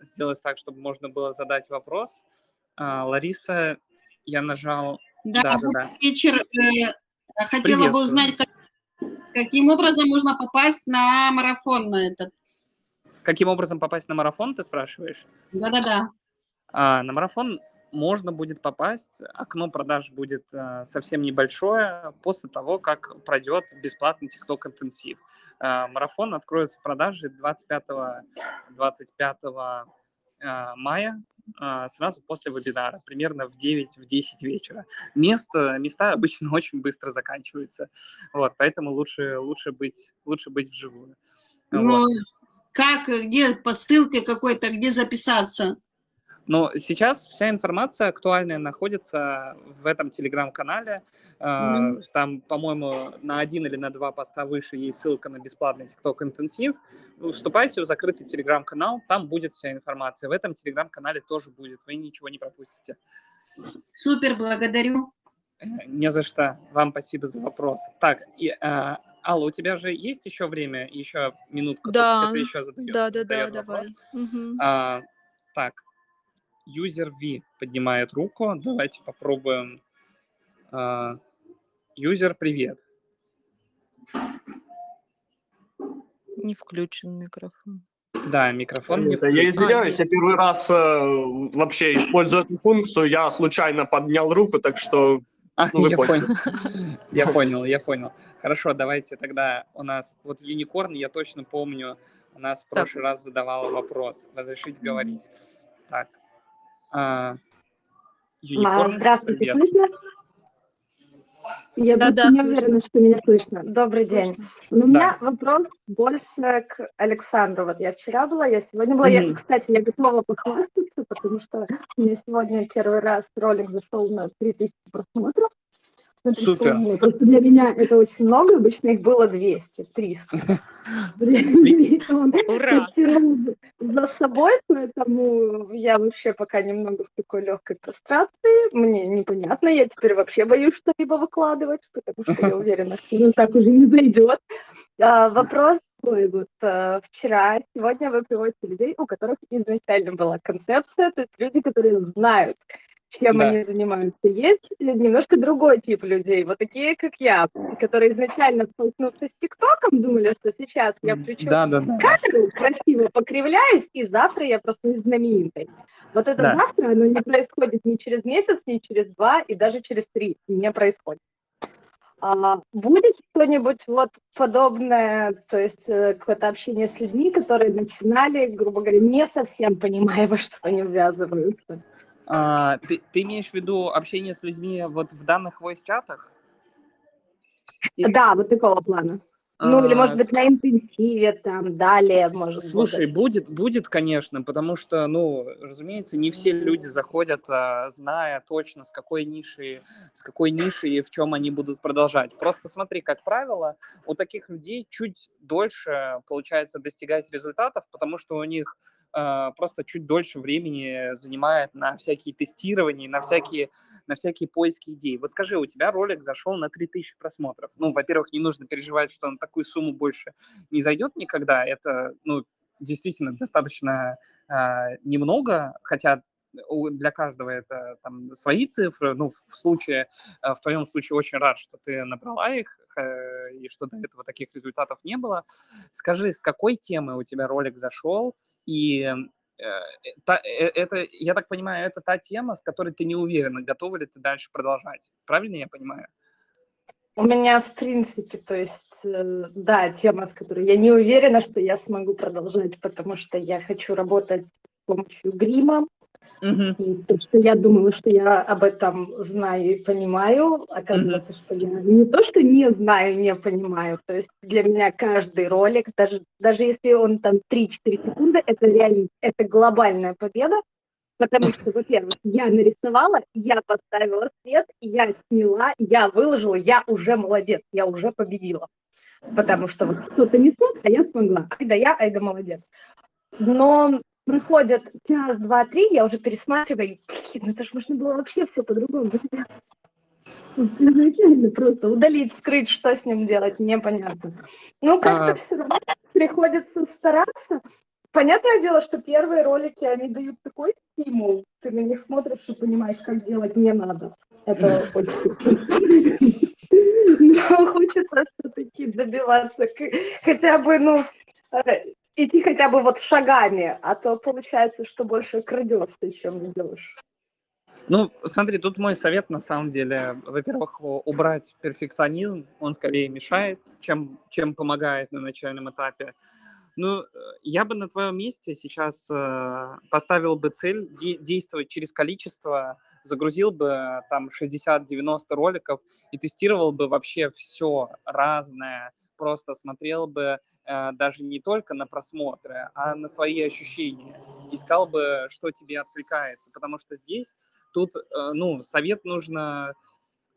сделать так, чтобы можно было задать вопрос. А, Лариса, я нажал... Да, Да, да, да. вечер. Э, Хотела бы узнать, как- каким образом можно попасть на марафон на этот. Каким образом попасть на марафон, ты спрашиваешь? Да-да-да. А, на марафон можно будет попасть, окно продаж будет э, совсем небольшое после того, как пройдет бесплатный TikTok интенсив. Э, марафон откроется продажи 25, 25 э, мая, э, сразу после вебинара, примерно в 9, в 10 вечера. Место, места обычно (laughs) очень быстро заканчиваются, вот, поэтому лучше, лучше, быть, лучше быть вживую. Ну, Вот. как, где по ссылке какой-то, где записаться? Но сейчас вся информация актуальная находится в этом телеграм-канале. Мгм. Там, по-моему, на один или на два поста выше есть ссылка на бесплатный TikTok интенсив. Вы Вступайте в закрытый телеграм-канал, там будет вся информация. В этом телеграм-канале тоже будет, вы ничего не пропустите. Супер, благодарю. Не за что. Вам спасибо за вопрос. Так, и, а, Алла, у тебя же есть еще время, еще минутка? Да, еще задает, Да, да, да, давай. Мгм. А, так, юзер V поднимает руку. Давайте попробуем. А, Юзер, привет. Не включен микрофон. Да, микрофон не я извиняюсь, А, я первый раз э, вообще использую эту функцию, я случайно поднял руку, так что А, Ну, вы я поняли. понял. Я понял, я понял. Хорошо, давайте тогда у нас... Вот Юникорн, я точно помню, у нас в прошлый раз задавала вопрос. Разрешите Мгм. говорить. Так. А, Юникорн, Здравствуйте, привет. слышно? Я Да-да, просто не слышно. уверена, что меня слышно. Добрый день. Слышно. Но у меня вопрос больше к Александру. Вот я вчера была, я сегодня была. Я, Мгм. кстати, я готова похвастаться, потому что у меня сегодня первый раз ролик зашел на 3000 просмотров. На 3,5. Супер. Просто для меня это очень много, обычно их было 200, 300. И он Ура! тянул за- собой, поэтому я вообще пока немного в такой легкой прострации. Мне непонятно, я теперь вообще боюсь что-либо выкладывать, потому что я (laughs) уверена, что так уже не зайдет. А, вопрос такой вот. э, Вчера, сегодня вы приводите людей, у которых изначально была концепция, то есть люди, которые знают, чем Да. они занимаются. Есть немножко другой тип людей, вот такие, как я, которые изначально, столкнувшись с ТикТоком, думали, что сейчас я включу Да, да, да. камеру, красиво покривляюсь, и завтра я проснусь знаменитой. Вот это Да. завтра, оно не происходит ни через месяц, ни через два, и даже через три не происходит. А, будет что-нибудь вот подобное, то есть э, какое-то общение с людьми, которые начинали, грубо говоря, не совсем понимая, (laughs) во что они ввязываются? А, ты, ты имеешь в виду общение с людьми вот в данных voice-чатах? Или- Да, вот такого плана. Ну, или, А, может быть, на интенсиве, там, далее, может. Слушай, будет, будет, конечно, потому что, ну, разумеется, не все люди заходят, а, зная точно, с какой ниши, с какой ниши и в чем они будут продолжать. Просто смотри, как правило, у таких людей чуть дольше получается достигать результатов, потому что у них а, просто чуть дольше времени занимает на всякие тестирования, на всякие, на всякие поиски идей. Вот скажи, у тебя ролик зашел на 3000 просмотров. Ну, во-первых, не нужно переживать, что на такую сумму больше не зайдет никогда. Это, ну, действительно достаточно а, немного, хотя для каждого это там свои цифры. Ну, в случае, а, в твоем случае очень рад, что ты набрала их э, и что до этого таких результатов не было. Скажи, с какой темы у тебя ролик зашел? И э, та- э, это, я так понимаю, это та тема, с которой ты не уверена, готова ли ты дальше продолжать. Правильно я понимаю? У меня, в принципе, то есть, э, да, тема, с которой я не уверена, что я смогу продолжать, потому что я хочу работать с помощью грима. И то, что я думала, что я об этом знаю и понимаю, оказывается, что я не то, что не знаю, не понимаю. То есть для меня каждый ролик, даже, даже если он там 3-4 секунды, это реально, это глобальная победа. Потому (laughs) что, во-первых, я нарисовала, я поставила свет, я сняла, я выложила, я уже молодец, я уже победила. Потому что вот кто-то не смог, а я смогла. Ай да я, ай да молодец. Но проходит час, два, три, я уже пересматриваю, блин, это же можно было вообще все по-другому сделать. Изначально просто удалить, скрыть, что с ним делать, непонятно. Ну, как-то А. все равно приходится стараться. Понятное дело, что первые ролики, они дают такой стимул, ты на них смотришь и понимаешь, как делать не надо. Это очень (laughs) Но хочется все-таки добиваться хотя бы, ну, э, идти хотя бы вот шагами, а то получается, что больше крадешься, чем идешь. Ну, смотри, тут мой совет на самом деле, во-первых, убрать перфекционизм, он скорее мешает, чем, чем помогает на начальном этапе. Ну, э, я бы на твоем месте сейчас э, поставил бы цель де- действовать через количество, загрузил бы э, там 60-90 роликов и тестировал бы вообще все разное, просто смотрел бы э, даже не только на просмотры, а на свои ощущения, искал бы, что тебе откликается, потому что здесь тут, э, ну, совет нужно,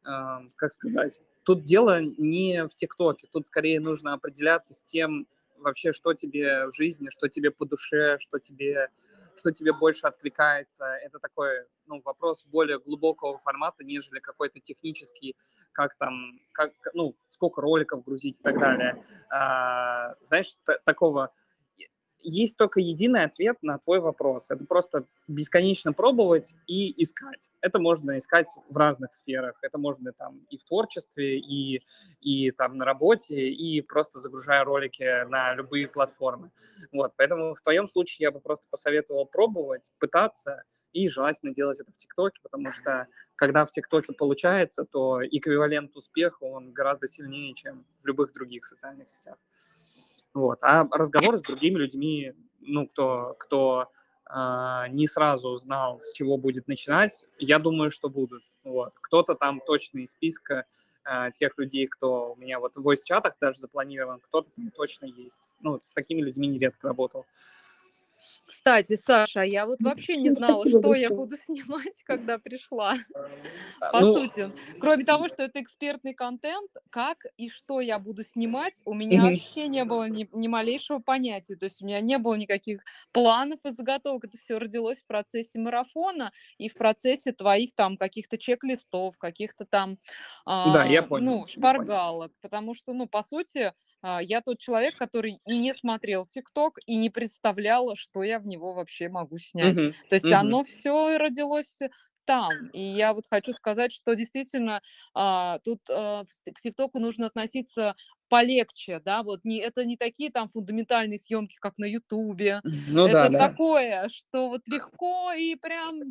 э, как сказать, тут дело не в ТикТоке, тут скорее нужно определяться с тем, вообще, что тебе в жизни, что тебе по душе, что тебе, что тебе больше откликается. Это такой, ну, вопрос более глубокого формата, нежели какой-то технический, как там, как, ну, сколько роликов грузить и так далее. А, знаешь, такого есть только единый ответ на твой вопрос. Это просто бесконечно пробовать и искать. Это можно искать в разных сферах. Это можно там и в творчестве, и, и там на работе, и просто загружая ролики на любые платформы. Вот, поэтому в твоем случае я бы просто посоветовал пробовать, пытаться, и желательно делать это в ТикТоке, потому что когда в ТикТоке получается, то эквивалент успеха, он гораздо сильнее, чем в любых других социальных сетях. Вот. А разговоры с другими людьми, ну, кто, кто, а, не сразу знал, с чего будет начинать, я думаю, что будут. Вот. Кто-то там точно из списка а, тех людей, кто у меня вот в voice-чатах даже запланирован, кто-то там точно есть. Ну, с такими людьми нередко работал. Кстати, Саша, а я вот вообще не знала, спасибо что я буду (laughs) снимать, когда пришла. По Ну, сути, кроме того, что это экспертный контент, как и что я буду снимать, у меня Мгм. вообще не было ни, ни малейшего понятия. То есть у меня не было никаких планов и заготовок. Это все родилось в процессе марафона и в процессе твоих там каких-то чек-листов, каких-то там, Да, я а, понял. ну, шпаргалок. Потому что, ну, по сути, а, я тот человек, который и не смотрел ТикТок, и не представляла, что я в него вообще могу снять. Мгм, То есть мгм. оно все родилось там. И я вот хочу сказать, что действительно а, тут а, к ТикТоку нужно относиться полегче, да, вот не, это не такие там фундаментальные съемки, как на Ютубе. Ну да, это да. такое, что вот легко и прям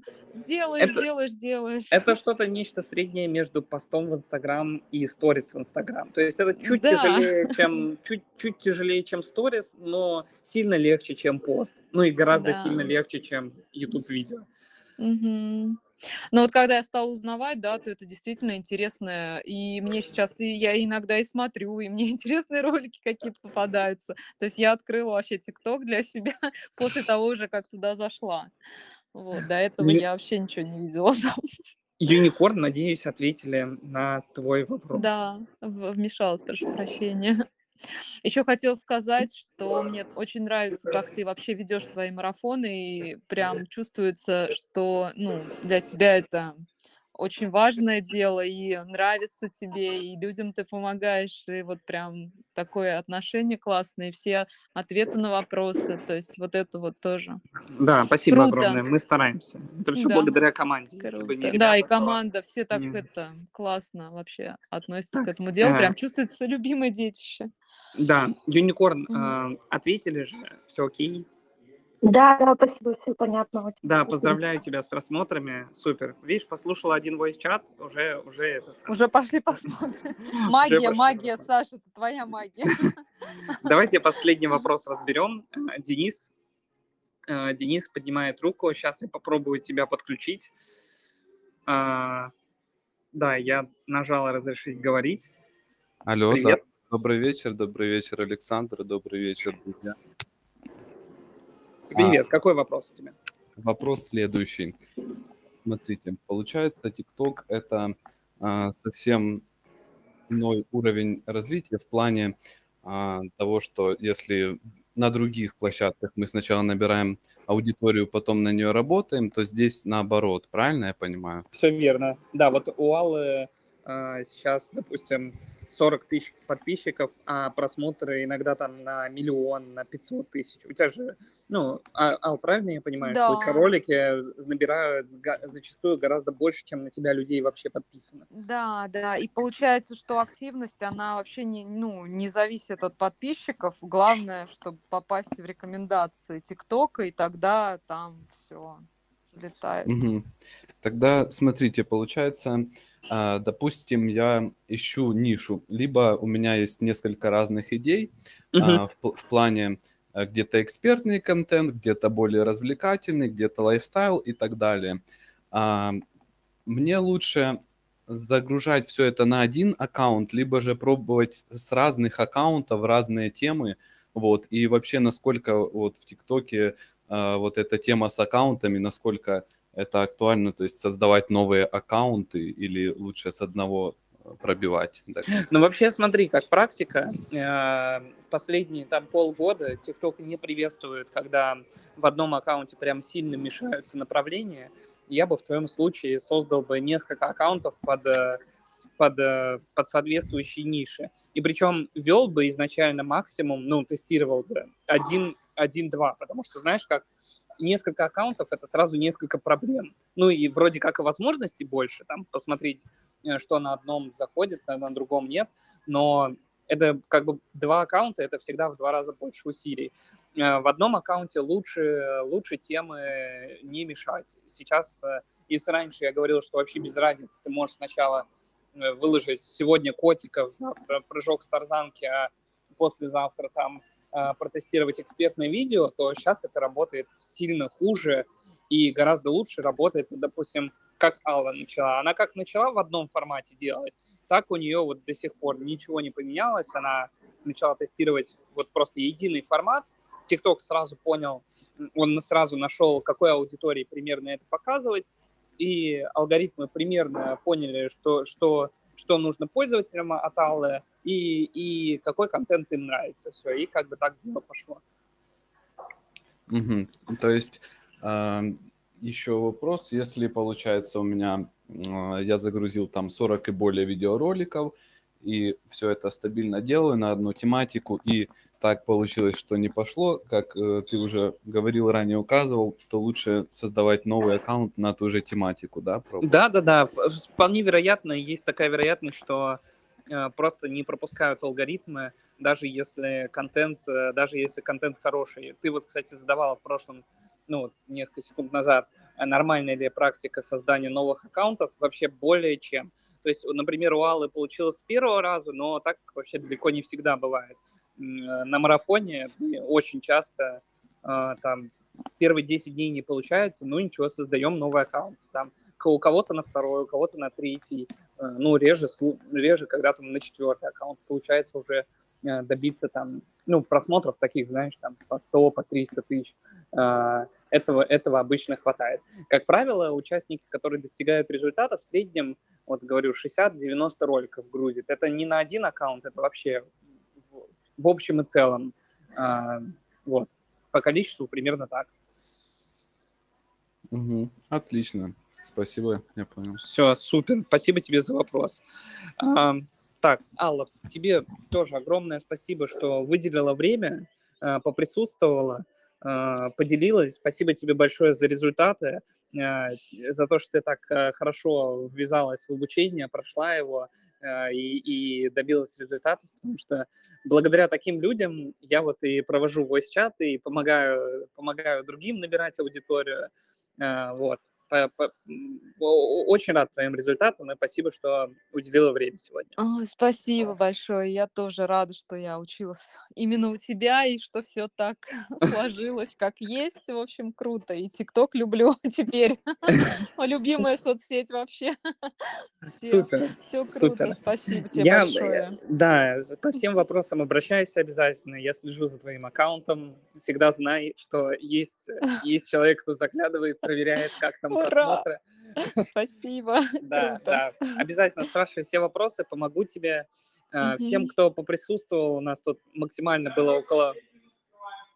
делаешь, Это- делаешь, делаешь. Это что-то нечто среднее между постом в Инстаграм и сторис в Инстаграм. То есть это чуть Да. тяжелее, (laughs) чем чуть, чуть тяжелее, чем сторис, но сильно легче, чем пост. Ну и гораздо Да. сильно легче, чем YouTube видео. Мгм. Но вот когда я стала узнавать, да, то это действительно интересно. И мне сейчас, и я иногда и смотрю, и мне (laughs) интересные ролики какие-то попадаются. То есть я открыла вообще ТикТок для себя (laughs) после того уже, как туда зашла. Вот, до этого Ю- я вообще ничего не видела. (laughs) Юникорн, надеюсь, ответили на твой вопрос. Да, вмешалась, прошу прощения. Еще хотела сказать, что мне очень нравится, как ты вообще ведешь свои марафоны, и прям чувствуется, что ну, для тебя это очень важное дело, и нравится тебе, и людям ты помогаешь, и вот прям такое отношение классное, и все ответы на вопросы, то есть вот это вот тоже Да, спасибо Круто. огромное, мы стараемся. Это все Да. благодаря команде. Бы не круто. Да, и ребята, то- команда, все так не- это классно вообще относятся к этому делу, Ага. прям чувствуется (laughs) любимое детище. Да, Юникорн, Мгм. а, ответили же, все окей. Да, да, спасибо, все понятно. очень Да, поздравляю тебя с просмотрами, супер. Видишь, послушала один voice чат, уже, уже это... Уже пошли посмотрим. (laughs) Магия, магия. Саша, это твоя магия. (laughs) Давайте последний (laughs) вопрос разберем. Э, Денис, э, Денис поднимает руку, сейчас я попробую тебя подключить. А, Да, я нажала разрешить говорить. Алло, да. Привет. Добрый вечер, добрый вечер, Александр, добрый вечер, друзья. Привет, какой вопрос у тебя? Вопрос следующий. Смотрите, получается, TikTok это а, совсем иной уровень развития в плане а, того, что если на других площадках мы сначала набираем аудиторию, потом на нее работаем, то здесь наоборот, правильно я понимаю? Все верно. Да, вот у Аллы э, сейчас, допустим, 40 тысяч подписчиков, а просмотры иногда там на миллион, на 500 тысяч. У тебя же, ну, а- Ал, правильно я понимаю, что у тебя Да. ролики набирают зачастую гораздо больше, чем на тебя людей вообще подписано. Да, да, и получается, что активность, она вообще не, ну, не зависит от подписчиков. Главное, чтобы попасть в рекомендации ТикТока, и тогда там все взлетает. Мгм. Тогда смотрите, получается, допустим, я ищу нишу, либо у меня есть несколько разных идей а, в, в плане а, где-то экспертный контент, где-то более развлекательный, где-то lifestyle и так далее. А, Мне лучше загружать все это на один аккаунт, либо же пробовать с разных аккаунтов разные темы, вот, и вообще насколько вот в ТикТоке а, вот эта тема с аккаунтами, насколько это актуально, то есть создавать новые аккаунты или лучше с одного э, пробивать. сказать? Ну, вообще, смотри, как практика, э, последние там полгода TikTok не приветствует, когда в одном аккаунте прям сильно мешаются направления. Я бы в твоем случае создал бы несколько аккаунтов под, э, под, э, под соответствующие ниши. И причем вел бы изначально максимум, ну, тестировал бы один, один-два, потому что, знаешь, как несколько аккаунтов — это сразу несколько проблем. Ну и вроде как и возможностей больше, там, посмотреть, э, что на одном заходит, а на другом нет, но это как бы два аккаунта, это всегда в два раза больше усилий. Э, В одном аккаунте лучше, лучше темы не мешать. Сейчас, э, если раньше я говорил, что вообще без разницы, ты можешь сначала выложить сегодня котиков, завтра прыжок с тарзанки, а послезавтра там протестировать экспертное видео, то сейчас это работает сильно хуже и гораздо лучше работает, ну, допустим, как Алла начала. Она как начала в одном формате делать, так у нее вот до сих пор ничего не поменялось. Она начала тестировать вот просто единый формат. TikTok сразу понял, он сразу нашел, какой аудитории примерно это показывать, и алгоритмы примерно поняли, что, что, что нужно пользователям от Аллы, и, и какой контент им нравится. Все, и как бы так дело пошло. Мгм. То есть а, еще вопрос, если получается у меня а, я загрузил там 40 и более видеороликов, и все это стабильно делаю на одну тематику, и так получилось, что не пошло, как э, ты уже говорил ранее, указывал, то лучше создавать новый аккаунт на ту же тематику, да? пробовать? Да, да, да. Вполне вероятно, есть такая вероятность, что э, просто не пропускают алгоритмы, даже если контент, э, даже если контент хороший. Ты вот, кстати, задавала в прошлом, ну, несколько секунд назад, а нормальная ли практика создания новых аккаунтов, вообще более чем. То есть, например, у Аллы получилось с первого раза, но так вообще далеко не всегда бывает. Э, На марафоне очень часто э, там первые 10 дней не получается, ну ничего, создаем новый аккаунт. Там у кого-то на второй, у кого-то на третий, э, ну реже, реже когда там на четвертый аккаунт получается уже добиться там, ну, просмотров таких, знаешь, там по 100, по 300 тысяч. Э, Этого, этого обычно хватает. Как правило, участники, которые достигают результата, в среднем, вот говорю, 60-90 роликов грузит. Это не на один аккаунт, это вообще в, общем и целом. А, Вот. По количеству примерно так. Мгм. Отлично, спасибо, я понял. Все, супер. Спасибо тебе за вопрос. Так, Алла, тебе тоже огромное спасибо, что выделила время, а, поприсутствовала, а, поделилась. Спасибо тебе большое за результаты, а, за то, что ты так хорошо ввязалась в обучение, прошла его и, и добилась результатов, потому что благодаря таким людям я вот и провожу voice-чат и помогаю, помогаю другим набирать аудиторию. Вот. О- Очень рад твоим результатам и спасибо, что уделила время сегодня. Ой, спасибо большое. Я тоже рада, что я училась именно у тебя и что все так (laughs) сложилось, как есть. В общем, круто. И ТикТок люблю (laughs) теперь. (laughs) Любимая соцсеть вообще. Супер. все круто. Спасибо тебе Я, большое. да, по всем вопросам обращайся обязательно. Я слежу за твоим аккаунтом. Всегда знай, что есть, есть человек, кто заглядывает, проверяет, как там Ура! просмотры. Спасибо. (laughs) Да, да. Обязательно спрашивай все вопросы, помогу тебе. Э, Всем, кто поприсутствовал, у нас тут максимально было около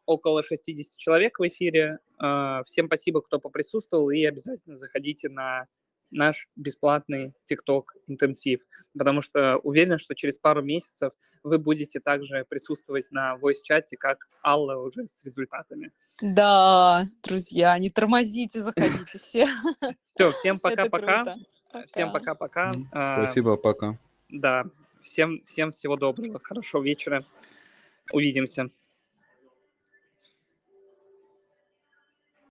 около 60 человек в эфире. Э, Всем спасибо, кто поприсутствовал, и обязательно заходите на наш бесплатный TikTok интенсив, потому что уверен, что через пару месяцев вы будете также присутствовать на voice-чате, как Алла уже с результатами. Да, друзья, не тормозите, заходите все. Все, всем пока-пока. Всем Пока. пока-пока. Э, Спасибо, пока. Да, всем, всем всего доброго, хорошего вечера. Увидимся.